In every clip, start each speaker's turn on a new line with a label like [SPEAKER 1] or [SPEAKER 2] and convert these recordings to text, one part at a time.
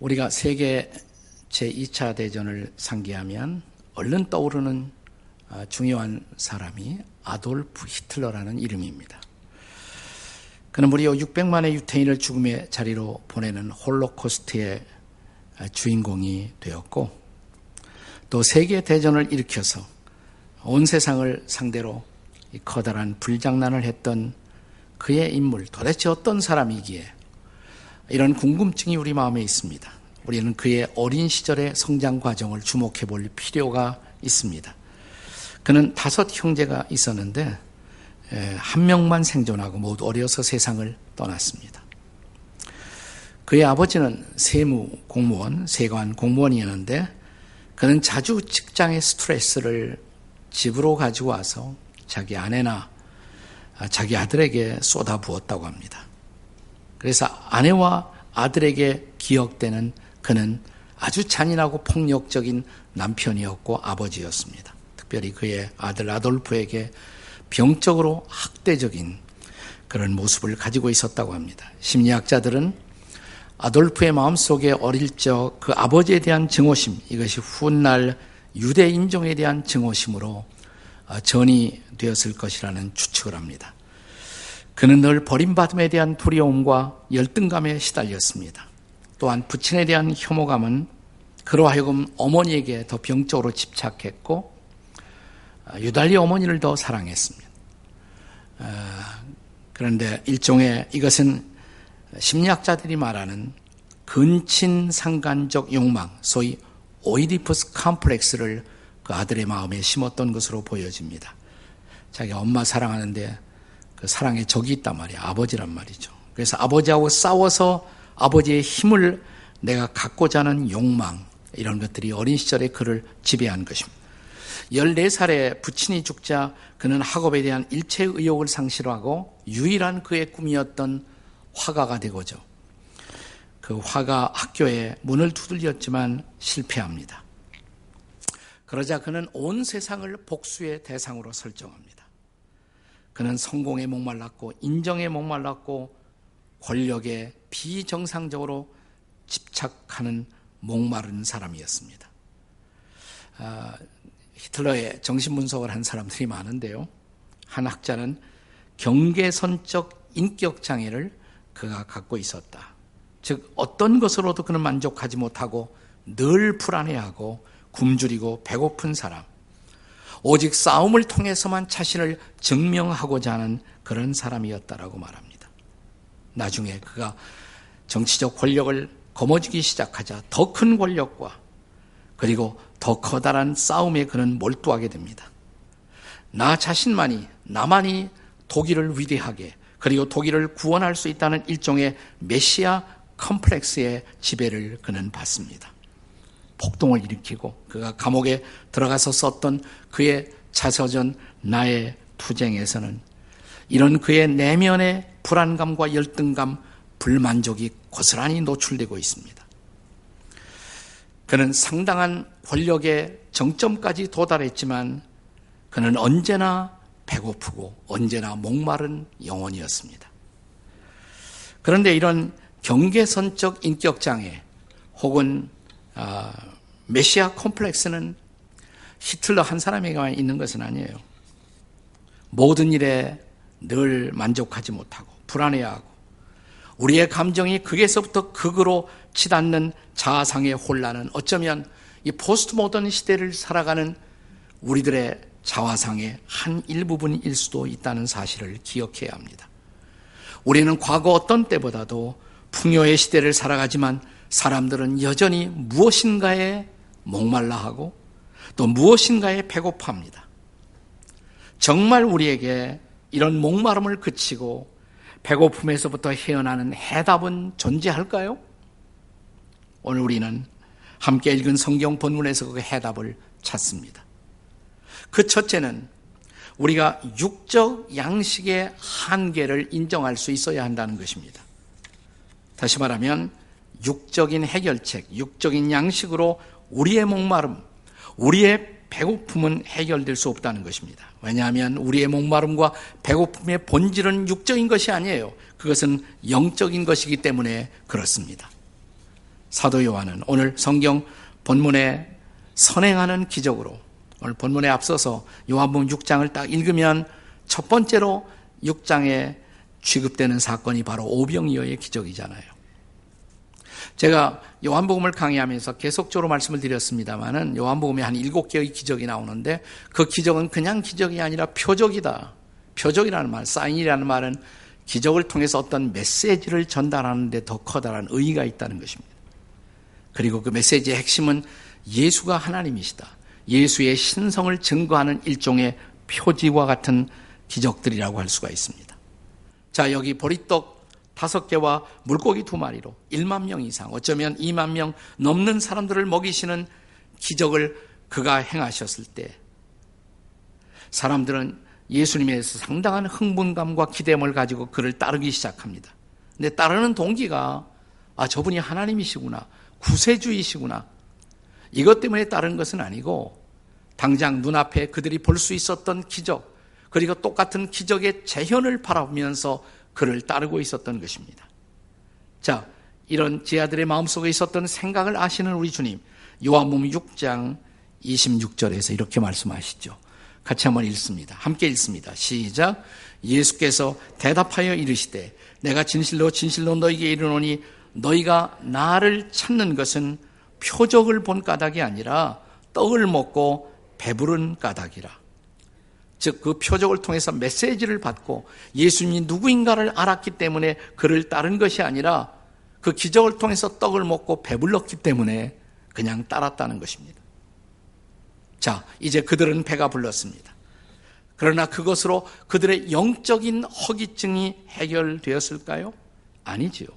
[SPEAKER 1] 우리가 세계 제2차 대전을 상기하면 얼른 떠오르는 아, 중요한 사람이 아돌프 히틀러라는 이름입니다. 그는 무려 600만의 유태인을 죽음의 자리로 보내는 홀로코스트의 아, 주인공이 되었고 또 세계 대전을 일으켜서 온 세상을 상대로 커다란 불장난을 했던 그의 인물 도대체 어떤 사람이기에 이런 궁금증이 우리 마음에 있습니다. 우리는 그의 어린 시절의 성장 과정을 주목해 볼 필요가 있습니다. 그는 다섯 형제가 있었는데 한 명만 생존하고 모두 어려서 세상을 떠났습니다. 그의 아버지는 세무 공무원, 세관 공무원이었는데 그는 자주 직장의 스트레스를 집으로 가지고 와서 자기 아내나 자기 아들에게 쏟아 부었다고 합니다. 그래서 아내와 아들에게 기억되는 그는 아주 잔인하고 폭력적인 남편이었고 아버지였습니다. 특별히 그의 아들 아돌프에게 병적으로 학대적인 그런 모습을 가지고 있었다고 합니다. 심리학자들은 아돌프의 마음속에 어릴 적 그 아버지에 대한 증오심, 이것이 훗날 유대 인종에 대한 증오심으로 전이 되었을 것이라는 추측을 합니다. 그는 늘 버림받음에 대한 두려움과 열등감에 시달렸습니다. 또한 부친에 대한 혐오감은 그로 하여금 어머니에게 더 병적으로 집착했고 유달리 어머니를 더 사랑했습니다. 그런데 일종의 이것은 심리학자들이 말하는 근친 상간적 욕망, 소위 오이디푸스 컴플렉스를 그 아들의 마음에 심었던 것으로 보여집니다. 자기 엄마 사랑하는데 그 사랑의 적이 있단 말이야. 아버지란 말이죠. 그래서 아버지하고 싸워서 아버지의 힘을 내가 갖고자 하는 욕망, 이런 것들이 어린 시절에 그를 지배한 것입니다. 14살에 부친이 죽자 그는 학업에 대한 일체 의욕을 상실하고 유일한 그의 꿈이었던 화가가 되고죠. 그 화가 학교에 문을 두들렸지만 실패합니다. 그러자 그는 온 세상을 복수의 대상으로 설정합니다. 그는 성공에 목말랐고 인정에 목말랐고 권력에 비정상적으로 집착하는 목마른 사람이었습니다. 아, 히틀러의 정신분석을 한 사람들이 많은데요. 한 학자는 경계선적 인격장애를 그가 갖고 있었다. 즉, 어떤 것으로도 그는 만족하지 못하고 늘 불안해하고 굶주리고 배고픈 사람. 오직 싸움을 통해서만 자신을 증명하고자 하는 그런 사람이었다라고 말합니다. 나중에 그가 정치적 권력을 거머쥐기 시작하자 더 큰 권력과 그리고 더 커다란 싸움에 그는 몰두하게 됩니다. 나 자신만이, 나만이 독일을 위대하게, 그리고 독일을 구원할 수 있다는 일종의 메시아 컴플렉스의 지배를 그는 받습니다. 폭동을 일으키고 그가 감옥에 들어가서 썼던 그의 자서전 나의 투쟁에서는 이런 그의 내면의 불안감과 열등감, 불만족이 고스란히 노출되고 있습니다. 그는 상당한 권력의 정점까지 도달했지만 그는 언제나 배고프고 언제나 목마른 영혼이었습니다. 그런데 이런 경계선적 인격장애 혹은 아, 메시아 콤플렉스는 히틀러 한 사람에게만 있는 것은 아니에요. 모든 일에 늘 만족하지 못하고 불안해하고 우리의 감정이 극에서부터 극으로 치닫는 자아상의 혼란은 어쩌면 이 포스트 모던 시대를 살아가는 우리들의 자화상의 한 일부분일 수도 있다는 사실을 기억해야 합니다. 우리는 과거 어떤 때보다도 풍요의 시대를 살아가지만 사람들은 여전히 무엇인가에 목말라하고 또 무엇인가에 배고파합니다. 정말 우리에게 이런 목마름을 그치고 배고픔에서부터 헤어나는 해답은 존재할까요? 오늘 우리는 함께 읽은 성경 본문에서 그 해답을 찾습니다. 그 첫째는 우리가 육적 양식의 한계를 인정할 수 있어야 한다는 것입니다. 다시 말하면 육적인 해결책, 육적인 양식으로 우리의 목마름, 우리의 배고픔은 해결될 수 없다는 것입니다. 왜냐하면 우리의 목마름과 배고픔의 본질은 육적인 것이 아니에요. 그것은 영적인 것이기 때문에 그렇습니다. 사도 요한은 오늘 성경 본문에 선행하는 기적으로 오늘 본문에 앞서서 요한복음 6장을 딱 읽으면 첫 번째로 6장에 취급되는 사건이 바로 오병이어의 기적이잖아요. 제가 요한복음을 강의하면서 계속적으로 말씀을 드렸습니다만은 요한복음에 한 일곱 개의 기적이 나오는데 그 기적은 그냥 기적이 아니라 표적이다. 표적이라는 말, 사인이라는 말은 기적을 통해서 어떤 메시지를 전달하는 데 더 커다란 의의가 있다는 것입니다. 그리고 그 메시지의 핵심은 예수가 하나님이시다. 예수의 신성을 증거하는 일종의 표지와 같은 기적들이라고 할 수가 있습니다. 자, 여기 보리떡 다섯 개와 물고기 두 마리로 1만 명 이상, 어쩌면 2만 명 넘는 사람들을 먹이시는 기적을 그가 행하셨을 때 사람들은 예수님에 대해서 상당한 흥분감과 기대감을 가지고 그를 따르기 시작합니다. 근데 따르는 동기가 아, 저분이 하나님이시구나. 구세주이시구나. 이것 때문에 따른 것은 아니고 당장 눈앞에 그들이 볼 수 있었던 기적, 그리고 똑같은 기적의 재현을 바라보면서 그를 따르고 있었던 것입니다. 자, 이런 제 아들의 마음속에 있었던 생각을 아시는 우리 주님, 요한복음 6장 26절에서 이렇게 말씀하시죠. 같이 한번 읽습니다. 함께 읽습니다. 시작. 예수께서 대답하여 이르시되 내가 진실로 진실로 너희에게 이르노니 너희가 나를 찾는 것은 표적을 본 까닭이 아니라 떡을 먹고 배부른 까닭이라. 즉, 그 표적을 통해서 메시지를 받고 예수님이 누구인가를 알았기 때문에 그를 따른 것이 아니라 그 기적을 통해서 떡을 먹고 배불렀기 때문에 그냥 따랐다는 것입니다. 자, 이제 그들은 배가 불렀습니다. 그러나 그것으로 그들의 영적인 허기증이 해결되었을까요? 아니지요.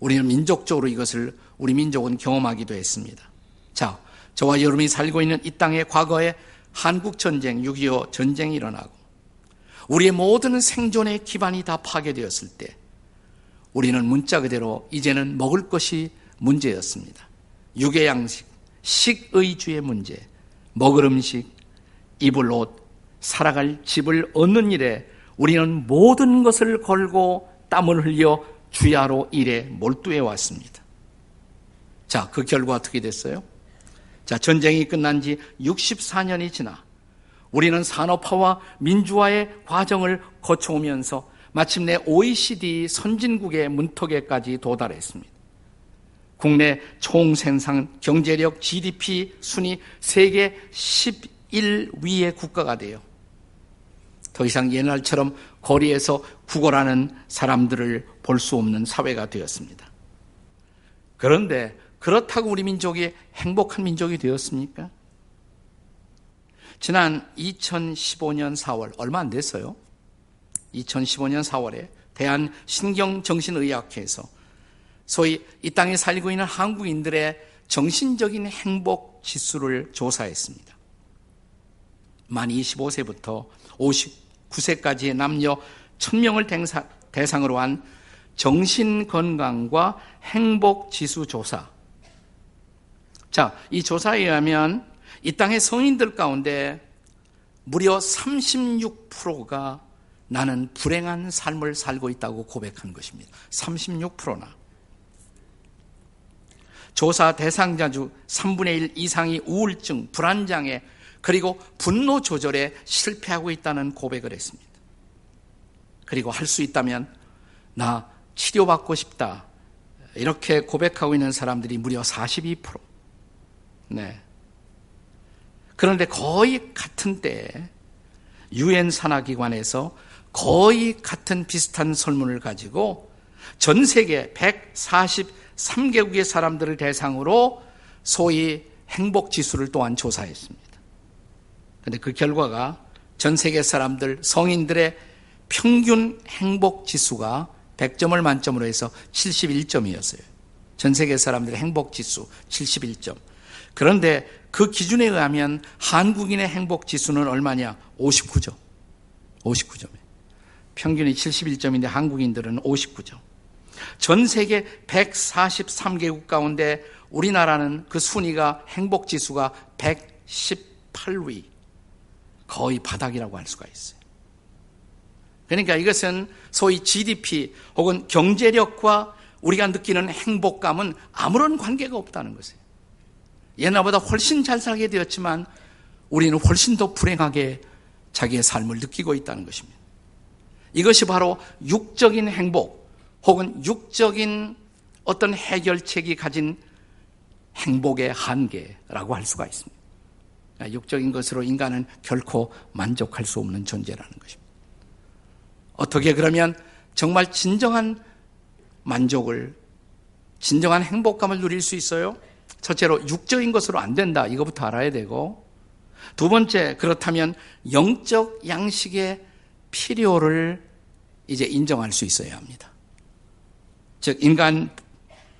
[SPEAKER 1] 우리는 민족적으로 이것을 우리 민족은 경험하기도 했습니다. 자, 저와 여러분이 살고 있는 이 땅의 과거에 한국 전쟁, 6.25 전쟁이 일어나고 우리의 모든 생존의 기반이 다 파괴되었을 때 우리는 문자 그대로 이제는 먹을 것이 문제였습니다. 육의 양식, 식의주의 문제, 먹을 음식, 입을 옷, 살아갈 집을 얻는 일에 우리는 모든 것을 걸고 땀을 흘려 주야로 일에 몰두해 왔습니다. 자, 그 결과 어떻게 됐어요? 자, 전쟁이 끝난 지 64년이 지나 우리는 산업화와 민주화의 과정을 거쳐오면서 마침내 OECD 선진국의 문턱에까지 도달했습니다. 국내 총생산 경제력 GDP 순위 세계 11위의 국가가 되어 더 이상 옛날처럼 거리에서 구걸하는 사람들을 볼 수 없는 사회가 되었습니다. 그런데 그렇다고 우리 민족이 행복한 민족이 되었습니까? 지난 2015년 4월, 얼마 안 됐어요. 2015년 4월에 대한 신경정신의학회에서 소위 이 땅에 살고 있는 한국인들의 정신적인 행복 지수를 조사했습니다. 만 25세부터 59세까지의 남녀 1000명을 대상으로 한 정신건강과 행복지수 조사. 자, 이 조사에 의하면 이 땅의 성인들 가운데 무려 36%가 나는 불행한 삶을 살고 있다고 고백한 것입니다. 36%나. 조사 대상자 중 3분의 1 이상이 우울증, 불안장애, 그리고 분노 조절에 실패하고 있다는 고백을 했습니다. 그리고 할 수 있다면 나 치료받고 싶다. 이렇게 고백하고 있는 사람들이 무려 42%. 네. 그런데 거의 같은 때에 유엔 산하기관에서 거의 같은 비슷한 설문을 가지고 전 세계 143개국의 사람들을 대상으로 소위 행복 지수를 또한 조사했습니다. 근데 그 결과가 전 세계 사람들, 성인들의 평균 행복 지수가 100점을 만점으로 해서 71점이었어요. 전 세계 사람들의 행복 지수 71점. 그런데 그 기준에 의하면 한국인의 행복 지수는 얼마냐? 59점. 59점에. 평균이 71점인데 한국인들은 59점. 전 세계 143개국 가운데 우리나라는 그 순위가 행복 지수가 118위. 거의 바닥이라고 할 수가 있어요. 그러니까 이것은 소위 GDP 혹은 경제력과 우리가 느끼는 행복감은 아무런 관계가 없다는 것이에요. 옛날보다 훨씬 잘 살게 되었지만 우리는 훨씬 더 불행하게 자기의 삶을 느끼고 있다는 것입니다. 이것이 바로 육적인 행복 혹은 육적인 어떤 해결책이 가진 행복의 한계라고 할 수가 있습니다. 육적인 것으로 인간은 결코 만족할 수 없는 존재라는 것입니다. 어떻게 그러면 정말 진정한 만족을, 진정한 행복감을 누릴 수 있어요? 첫째로 육적인 것으로 안 된다. 이거부터 알아야 되고, 두 번째, 그렇다면 영적 양식의 필요를 이제 인정할 수 있어야 합니다. 즉, 인간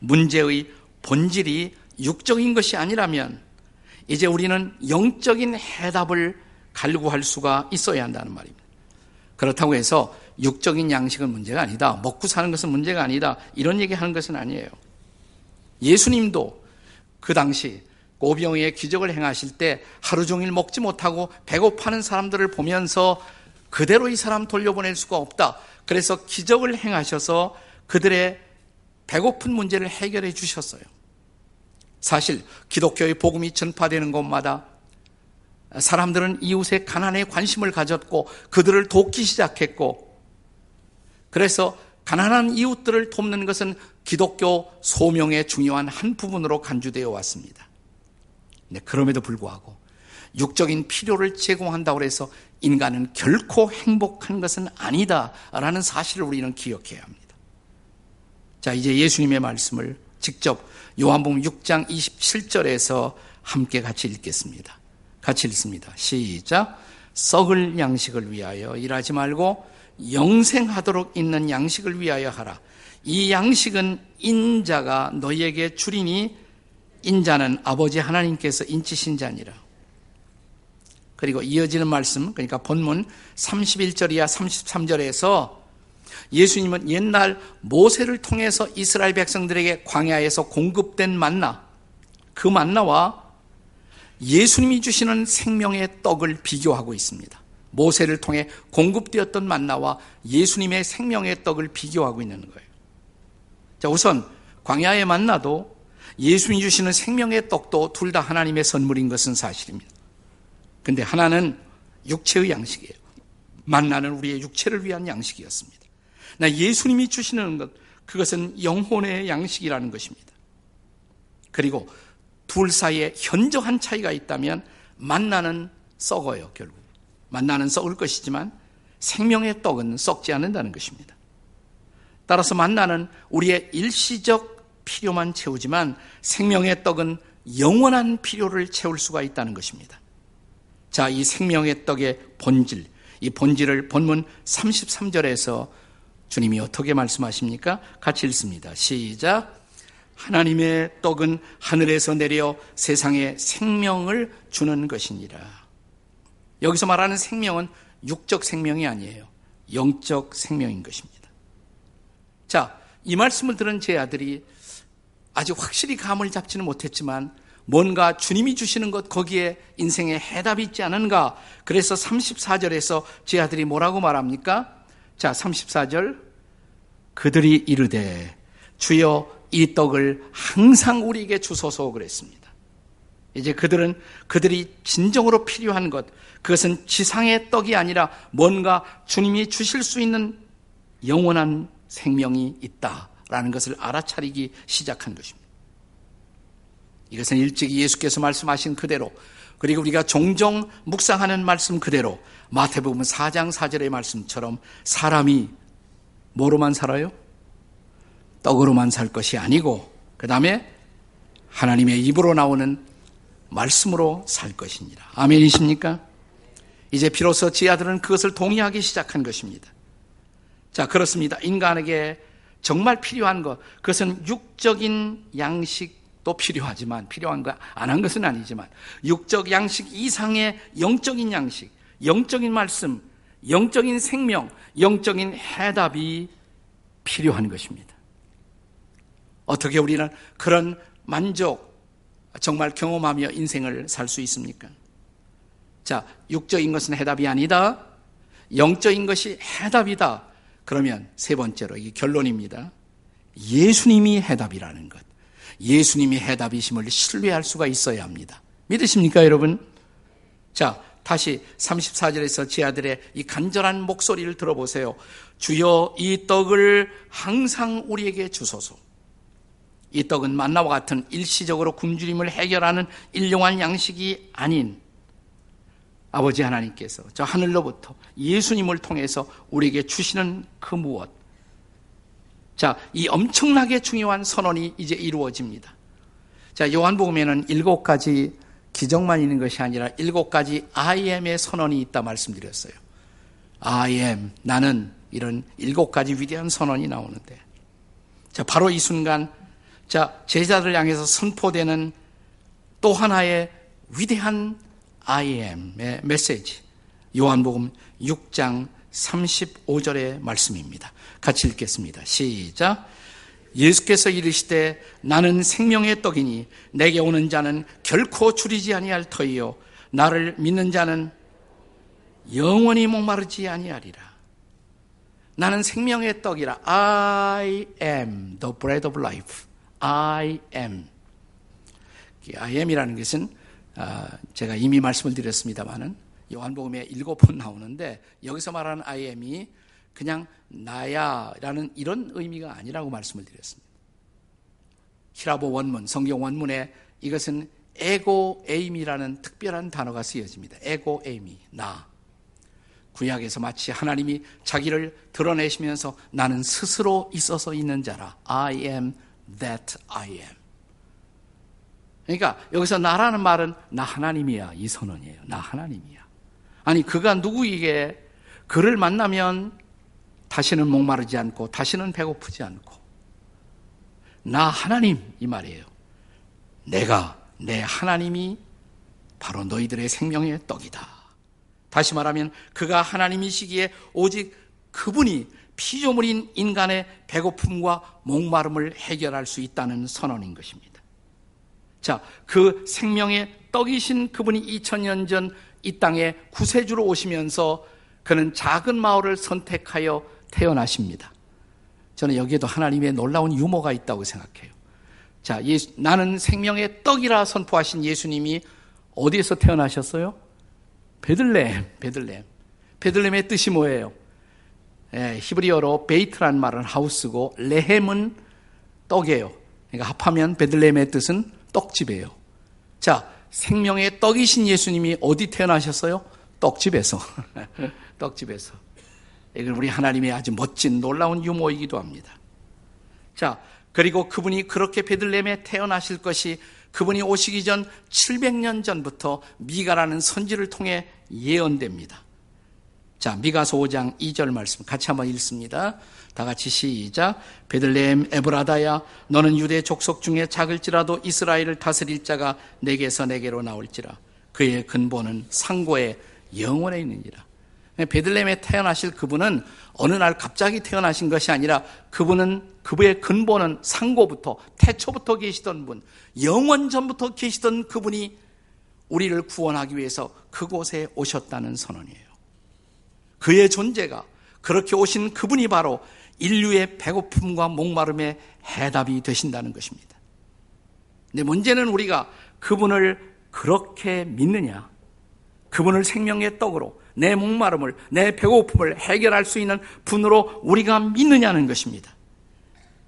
[SPEAKER 1] 문제의 본질이 육적인 것이 아니라면 이제 우리는 영적인 해답을 갈구할 수가 있어야 한다는 말입니다. 그렇다고 해서 육적인 양식은 문제가 아니다. 먹고 사는 것은 문제가 아니다. 이런 얘기 하는 것은 아니에요. 예수님도 그 당시 고병의 기적을 행하실 때 하루 종일 먹지 못하고 배고파는 사람들을 보면서 그대로 이 사람 돌려보낼 수가 없다. 그래서 기적을 행하셔서 그들의 배고픈 문제를 해결해 주셨어요. 사실 기독교의 복음이 전파되는 곳마다 사람들은 이웃의 가난에 관심을 가졌고 그들을 돕기 시작했고 그래서 가난한 이웃들을 돕는 것은 기독교 소명의 중요한 한 부분으로 간주되어 왔습니다. 네, 그럼에도 불구하고 육적인 필요를 제공한다고 해서 인간은 결코 행복한 것은 아니다라는 사실을 우리는 기억해야 합니다. 자, 이제 예수님의 말씀을 직접 요한복음 6장 27절에서 함께 같이 읽겠습니다. 같이 읽습니다. 시작. 썩을 양식을 위하여 일하지 말고 영생하도록 있는 양식을 위하여 하라. 이 양식은 인자가 너희에게 주리니 인자는 아버지 하나님께서 인치신 자니라. 그리고 이어지는 말씀, 그러니까 본문 31절 이야 33절에서 예수님은 옛날 모세를 통해서 이스라엘 백성들에게 광야에서 공급된 만나, 그 만나와 예수님이 주시는 생명의 떡을 비교하고 있습니다. 모세를 통해 공급되었던 만나와 예수님의 생명의 떡을 비교하고 있는 거예요. 자, 우선 광야의 만나도 예수님이 주시는 생명의 떡도 둘 다 하나님의 선물인 것은 사실입니다. 근데 하나는 육체의 양식이에요. 만나는 우리의 육체를 위한 양식이었습니다. 나 예수님이 주시는 것, 그것은 영혼의 양식이라는 것입니다. 그리고 둘 사이에 현저한 차이가 있다면 만나는 썩어요, 결국. 만나는 썩을 것이지만 생명의 떡은 썩지 않는다는 것입니다. 따라서 만나는 우리의 일시적 필요만 채우지만 생명의 떡은 영원한 필요를 채울 수가 있다는 것입니다. 자, 이 생명의 떡의 본질, 이 본질을 본문 33절에서 주님이 어떻게 말씀하십니까? 같이 읽습니다. 시작. 하나님의 떡은 하늘에서 내려 세상에 생명을 주는 것이니라. 여기서 말하는 생명은 육적 생명이 아니에요. 영적 생명인 것입니다. 자, 이 말씀을 들은 제 아들이 아직 확실히 감을 잡지는 못했지만 뭔가 주님이 주시는 것 거기에 인생에 해답이 있지 않은가? 그래서 34절에서 제 아들이 뭐라고 말합니까? 자, 34절. 그들이 이르되 주여 이 떡을 항상 우리에게 주소서 그랬습니다. 이제 그들은 그들이 진정으로 필요한 것, 그것은 지상의 떡이 아니라 뭔가 주님이 주실 수 있는 영원한 생명이 있다라는 것을 알아차리기 시작한 것입니다. 이것은 일찍이 예수께서 말씀하신 그대로 그리고 우리가 종종 묵상하는 말씀 그대로 마태복음 4장 4절의 말씀처럼 사람이 뭐로만 살아요? 떡으로만 살 것이 아니고 그 다음에 하나님의 입으로 나오는 말씀으로 살 것입니다. 아멘이십니까? 이제 비로소 지 아들은 그것을 동의하기 시작한 것입니다. 자, 그렇습니다. 인간에게 정말 필요한 것, 그것은 육적인 양식 또 필요하지만 필요한 거 안 한 것은 아니지만 육적 양식 이상의 영적인 양식, 영적인 말씀, 영적인 생명, 영적인 해답이 필요한 것입니다. 어떻게 우리는 그런 만족 정말 경험하며 인생을 살 수 있습니까? 자, 육적인 것은 해답이 아니다. 영적인 것이 해답이다. 그러면 세 번째로 이 결론입니다. 예수님이 해답이라는 것. 예수님이 해답이심을 신뢰할 수가 있어야 합니다. 믿으십니까, 여러분? 자, 다시 34절에서 제 아들의 이 간절한 목소리를 들어보세요. 주여 이 떡을 항상 우리에게 주소서. 이 떡은 만나와 같은 일시적으로 굶주림을 해결하는 일용할 양식이 아닌 아버지 하나님께서 저 하늘로부터 예수님을 통해서 우리에게 주시는 그 무엇. 자, 이 엄청나게 중요한 선언이 이제 이루어집니다. 자, 요한복음에는 일곱 가지 기적만 있는 것이 아니라 일곱 가지 I am의 선언이 있다 말씀드렸어요. I am, 나는 이런 일곱 가지 위대한 선언이 나오는데. 자, 바로 이 순간, 자, 제자들 향해서 선포되는 또 하나의 위대한 I am의 메시지. 요한복음 6장 35절의 말씀입니다. 같이 읽겠습니다. 시작. 예수께서 이르시되 나는 생명의 떡이니 내게 오는 자는 결코 줄이지 아니할 터이요 나를 믿는 자는 영원히 목마르지 아니하리라. 나는 생명의 떡이라. I am the bread of life. I am. I am이라는 것은 아, 제가 이미 말씀을 드렸습니다만은 요한복음에 일곱 번 나오는데 여기서 말하는 I am이 그냥 나야라는 이런 의미가 아니라고 말씀을 드렸습니다. 히라보 원문, 성경 원문에 이것은 에고 에임이라는 특별한 단어가 쓰여집니다. 에고 에임이 나. 구약에서 마치 하나님이 자기를 드러내시면서 나는 스스로 있어서 있는 자라. I am that I am. 그러니까 여기서 나라는 말은 나 하나님이야 이 선언이에요. 나 하나님이야. 아니 그가 누구에게 그를 만나면 다시는 목마르지 않고 다시는 배고프지 않고 나 하나님 이 말이에요. 내가 내 하나님이 바로 너희들의 생명의 떡이다. 다시 말하면 그가 하나님이시기에 오직 그분이 피조물인 인간의 배고픔과 목마름을 해결할 수 있다는 선언인 것입니다. 자, 그 생명의 떡이신 그분이 2000년 전 이 땅에 구세주로 오시면서 그는 작은 마을을 선택하여 태어나십니다. 저는 여기에도 하나님의 놀라운 유머가 있다고 생각해요. 자, 예수, 나는 생명의 떡이라 선포하신 예수님이 어디에서 태어나셨어요? 베들레헴, 베들레헴. 베들레헴의 뜻이 뭐예요? 예, 히브리어로 בית란 말은 house고 לחם은 떡이에요. 그러니까 합하면 베들레헴의 뜻은 떡집이에요. 자, 생명의 떡이신 예수님이 어디 태어나셨어요? 떡집에서. 떡집에서. 이건 우리 하나님의 아주 멋진 놀라운 유머이기도 합니다. 자, 그리고 그분이 그렇게 베들렘에 태어나실 것이 그분이 오시기 전 700년 전부터 미가라는 선지를 통해 예언됩니다. 자, 미가서 5장 2절 말씀 같이 한번 읽습니다. 다 같이 시작. 베들레헴 에브라다야 너는 유대 족속 중에 작을지라도 이스라엘을 다스릴 자가 내게서 내게로 나올지라. 그의 근본은 상고의 영원에 있느니라. 베들렘에 태어나실 그분은 어느 날 갑자기 태어나신 것이 아니라 그분은 그분의 근본은 상고부터 태초부터 계시던 분, 영원 전부터 계시던 그분이 우리를 구원하기 위해서 그곳에 오셨다는 선언이에요. 그의 존재가 그렇게 오신 그분이 바로 인류의 배고픔과 목마름의 해답이 되신다는 것입니다. 근데 문제는 우리가 그분을 그렇게 믿느냐? 그분을 생명의 떡으로 내 목마름을, 내 배고픔을 해결할 수 있는 분으로 우리가 믿느냐는 것입니다.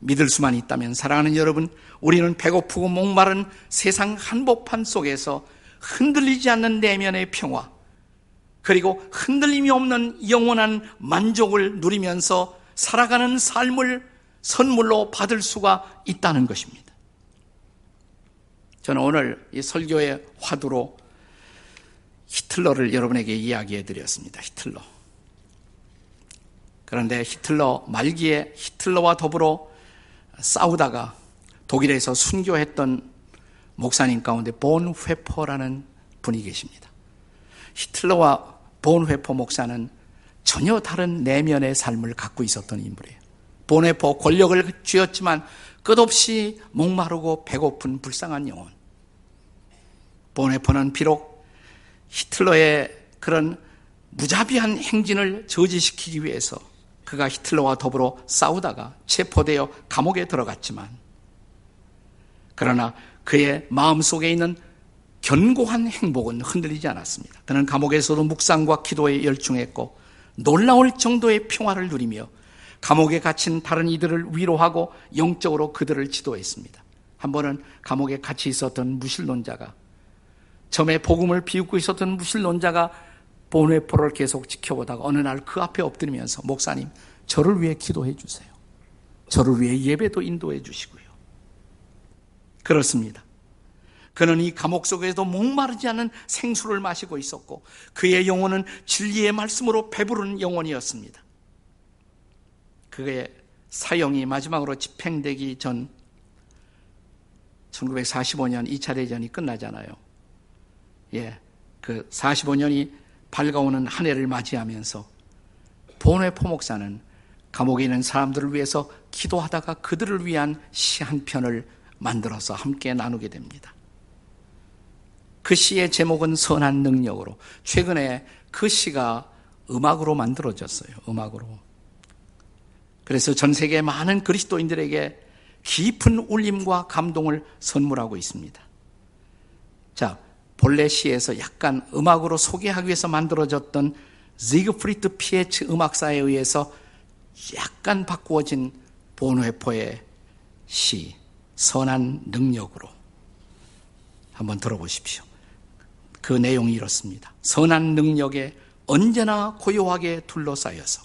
[SPEAKER 1] 믿을 수만 있다면 사랑하는 여러분, 우리는 배고프고 목마른 세상 한복판 속에서 흔들리지 않는 내면의 평화, 그리고 흔들림이 없는 영원한 만족을 누리면서 살아가는 삶을 선물로 받을 수가 있다는 것입니다. 저는 오늘 이 설교의 화두로 히틀러를 여러분에게 이야기해 드렸습니다. 히틀러. 그런데 히틀러 말기에 히틀러와 더불어 싸우다가 독일에서 순교했던 목사님 가운데 본 회퍼라는 분이 계십니다. 히틀러와 본 회퍼 목사는 전혀 다른 내면의 삶을 갖고 있었던 인물이에요. 본 회퍼 권력을 쥐었지만 끝없이 목마르고 배고픈 불쌍한 영혼. 본 회퍼는 비록 히틀러의 그런 무자비한 행진을 저지시키기 위해서 그가 히틀러와 더불어 싸우다가 체포되어 감옥에 들어갔지만 그러나 그의 마음속에 있는 견고한 행복은 흔들리지 않았습니다. 그는 감옥에서도 묵상과 기도에 열중했고 놀라울 정도의 평화를 누리며 감옥에 갇힌 다른 이들을 위로하고 영적으로 그들을 지도했습니다. 한 번은 감옥에 같이 있었던 무신론자가 처음에 복음을 비웃고 있었던 무신론자가 본회포를 계속 지켜보다가 어느 날 그 앞에 엎드리면서 목사님 저를 위해 기도해 주세요. 저를 위해 예배도 인도해 주시고요. 그렇습니다. 그는 이 감옥 속에도 목마르지 않은 생수를 마시고 있었고 그의 영혼은 진리의 말씀으로 배부른 영혼이었습니다. 그의 사형이 마지막으로 집행되기 전 1945년 2차 대전이 끝나잖아요. 예. 그 45년이 밝아오는 한 해를 맞이하면서 본회 포목사는 감옥에 있는 사람들을 위해서 기도하다가 그들을 위한 시 한 편을 만들어서 함께 나누게 됩니다. 그 시의 제목은 선한 능력으로 최근에 그 시가 음악으로 만들어졌어요. 음악으로. 그래서 전 세계 많은 그리스도인들에게 깊은 울림과 감동을 선물하고 있습니다. 자, 본래 시에서 약간 음악으로 소개하기 위해서 만들어졌던 지그프리트 피에츠 음악사에 의해서 약간 바꾸어진 본회포의 시, 선한 능력으로 한번 들어보십시오. 그 내용이 이렇습니다. 선한 능력에 언제나 고요하게 둘러싸여서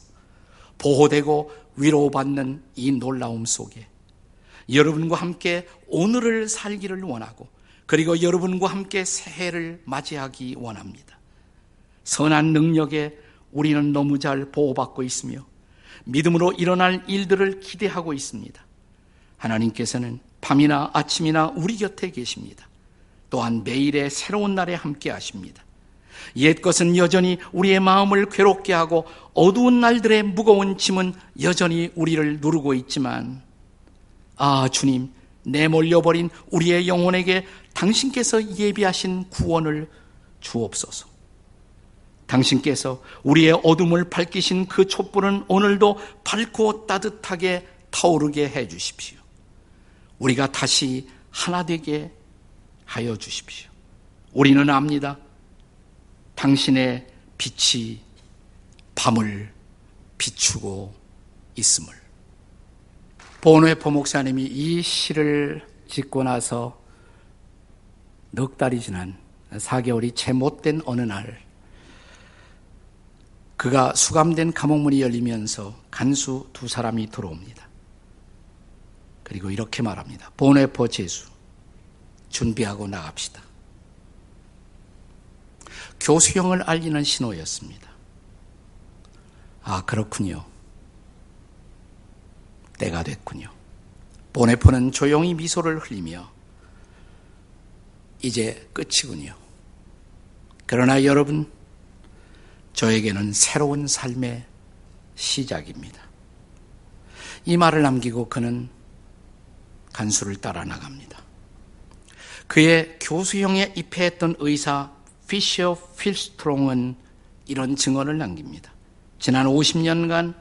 [SPEAKER 1] 보호되고 위로받는 이 놀라움 속에 여러분과 함께 오늘을 살기를 원하고 그리고 여러분과 함께 새해를 맞이하기 원합니다. 선한 능력에 우리는 너무 잘 보호받고 있으며 믿음으로 일어날 일들을 기대하고 있습니다. 하나님께서는 밤이나 아침이나 우리 곁에 계십니다. 또한 매일의 새로운 날에 함께 하십니다. 옛 것은 여전히 우리의 마음을 괴롭게 하고 어두운 날들의 무거운 짐은 여전히 우리를 누르고 있지만, 아, 주님, 내몰려버린 우리의 영혼에게 당신께서 예비하신 구원을 주옵소서. 당신께서 우리의 어둠을 밝히신 그 촛불은 오늘도 밝고 따뜻하게 타오르게 해 주십시오. 우리가 다시 하나 되게 하여 주십시오. 우리는 압니다. 당신의 빛이 밤을 비추고 있음을. 본회 포목사님이 이 시를 짓고 나서 넉 달이 지난 4개월이 채 못된 어느 날, 그가 수감된 감옥문이 열리면서 간수 두 사람이 들어옵니다. 그리고 이렇게 말합니다. 본회포 제수. 준비하고 나갑시다. 교수형을 알리는 신호였습니다. 아, 그렇군요. 때가 됐군요. 보네포는 조용히 미소를 흘리며 이제 끝이군요. 그러나 여러분, 저에게는 새로운 삶의 시작입니다. 이 말을 남기고 그는 간수를 따라 나갑니다. 그의 교수형에 입회했던 의사 피셔 필스트롱은 이런 증언을 남깁니다. 지난 50년간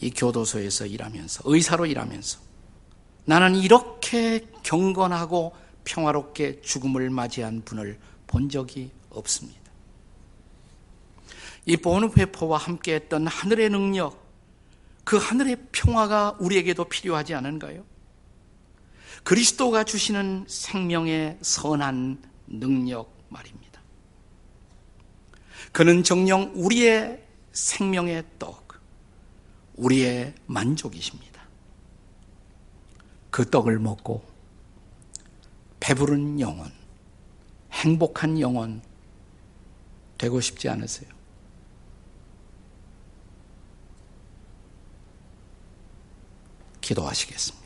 [SPEAKER 1] 이 교도소에서 일하면서 의사로 일하면서 나는 이렇게 경건하고 평화롭게 죽음을 맞이한 분을 본 적이 없습니다. 이 보누페퍼와 함께했던 하늘의 능력, 그 하늘의 평화가 우리에게도 필요하지 않은가요? 그리스도가 주시는 생명의 선한 능력 말입니다. 그는 정령 우리의 생명의 떡, 우리의 만족이십니다. 그 떡을 먹고 배부른 영혼, 행복한 영혼 되고 싶지 않으세요? 기도하시겠습니다.